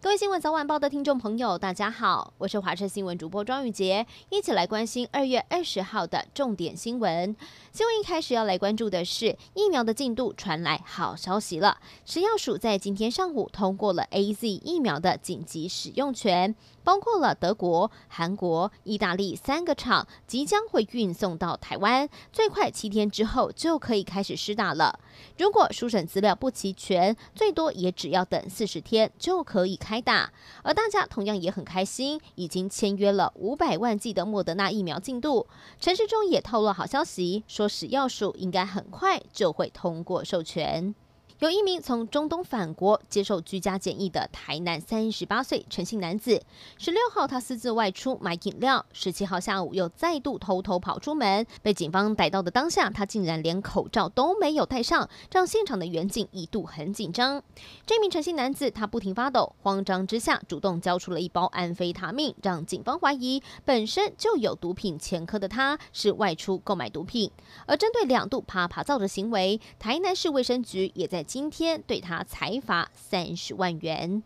各位新闻早晚报的听众朋友，大家好，我是华视新闻主播庄宇杰，一起来关心二月二十号的重点新闻。新闻一开始要来关注的是疫苗的进度传来好消息了，食药署在今天上午通过了 AZ 疫苗的紧急使用权。包括了德国、韩国、意大利三个厂即将会运送到台湾，最快七天之后就可以开始施打了。如果书审资料不齐全，最多也只要等四十天就可以开打。而大家同样也很开心，已经签约了五百万剂的莫德纳疫苗进度。陈时中也透露好消息，说食药署应该很快就会通过授权。有一名从中东返国接受居家检疫的台南三十八岁陈姓男子，十六号他私自外出买饮料，十七号下午又再度偷偷跑出门，被警方逮到的当下，他竟然连口罩都没有戴上，让现场的员警一度很紧张。这名陈姓男子他不停发抖，慌张之下主动交出了一包安非他命，让警方怀疑本身就有毒品前科的他是外出购买毒品。而针对两度啪啪造的行为，台南市卫生局也在。今天对他裁罚三十万元。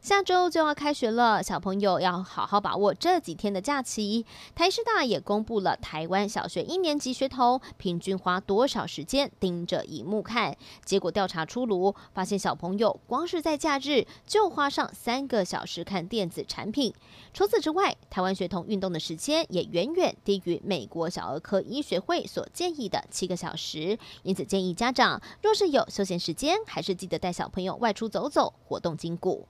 下周就要开学了，小朋友要好好把握这几天的假期。台师大也公布了台湾小学一年级学童平均花多少时间盯着荧幕看，结果调查出炉，发现小朋友光是在假日就花上三个小时看电子产品。除此之外，台湾学童运动的时间也远远低于美国小儿科医学会所建议的七个小时，因此建议家长若是有休闲时间，还是记得带小朋友外出走走，活动筋骨。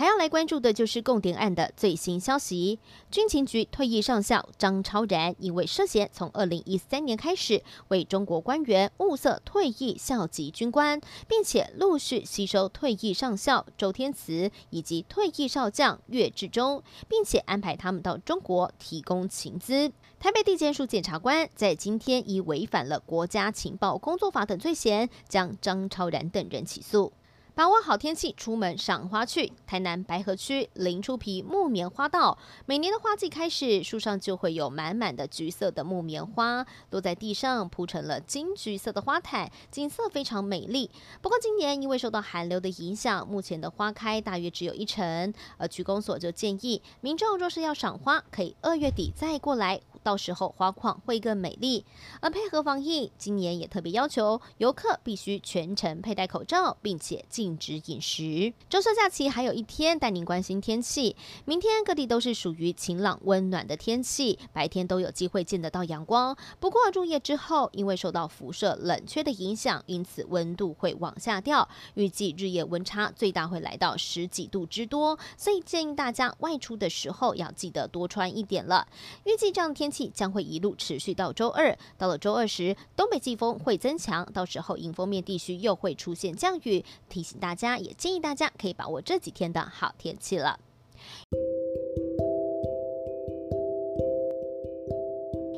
还要来关注的就是共谍案的最新消息。军情局退役上校张超然因为涉嫌从二零一三年开始为中国官员物色退役校级军官，并且陆续吸收退役上校周天慈以及退役少将岳志忠，并且安排他们到中国提供情资。台北地检署检察官在今天以违反了国家情报工作法等罪嫌，将张超然等人起诉。把握好天气，出门赏花去。台南白河区林出皮木棉花道，每年的花季开始，树上就会有满满的橘色的木棉花落在地上，铺成了金橘色的花毯，景色非常美丽。不过今年因为受到寒流的影响，目前的花开大约只有一成。而区公所就建议民众若是要赏花，可以二月底再过来。到时候花况会更美丽，而配合防疫，今年也特别要求游客必须全程佩戴口罩，并且禁止饮食。周休假期还有一天，带您关心天气。明天各地都是属于晴朗温暖的天气，白天都有机会见得到阳光。不过入夜之后，因为受到辐射冷却的影响，因此温度会往下掉。预计日夜温差最大会来到十几度之多，所以建议大家外出的时候要记得多穿一点了。预计这样天天。气将会一路持续到周二，到了周二时，东北季风会增强，到时候迎风面地区又会出现降雨。提醒大家，也建议大家可以把握这几天的好天气了。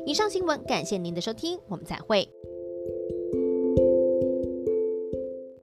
以上新闻，感谢您的收听，我们再会。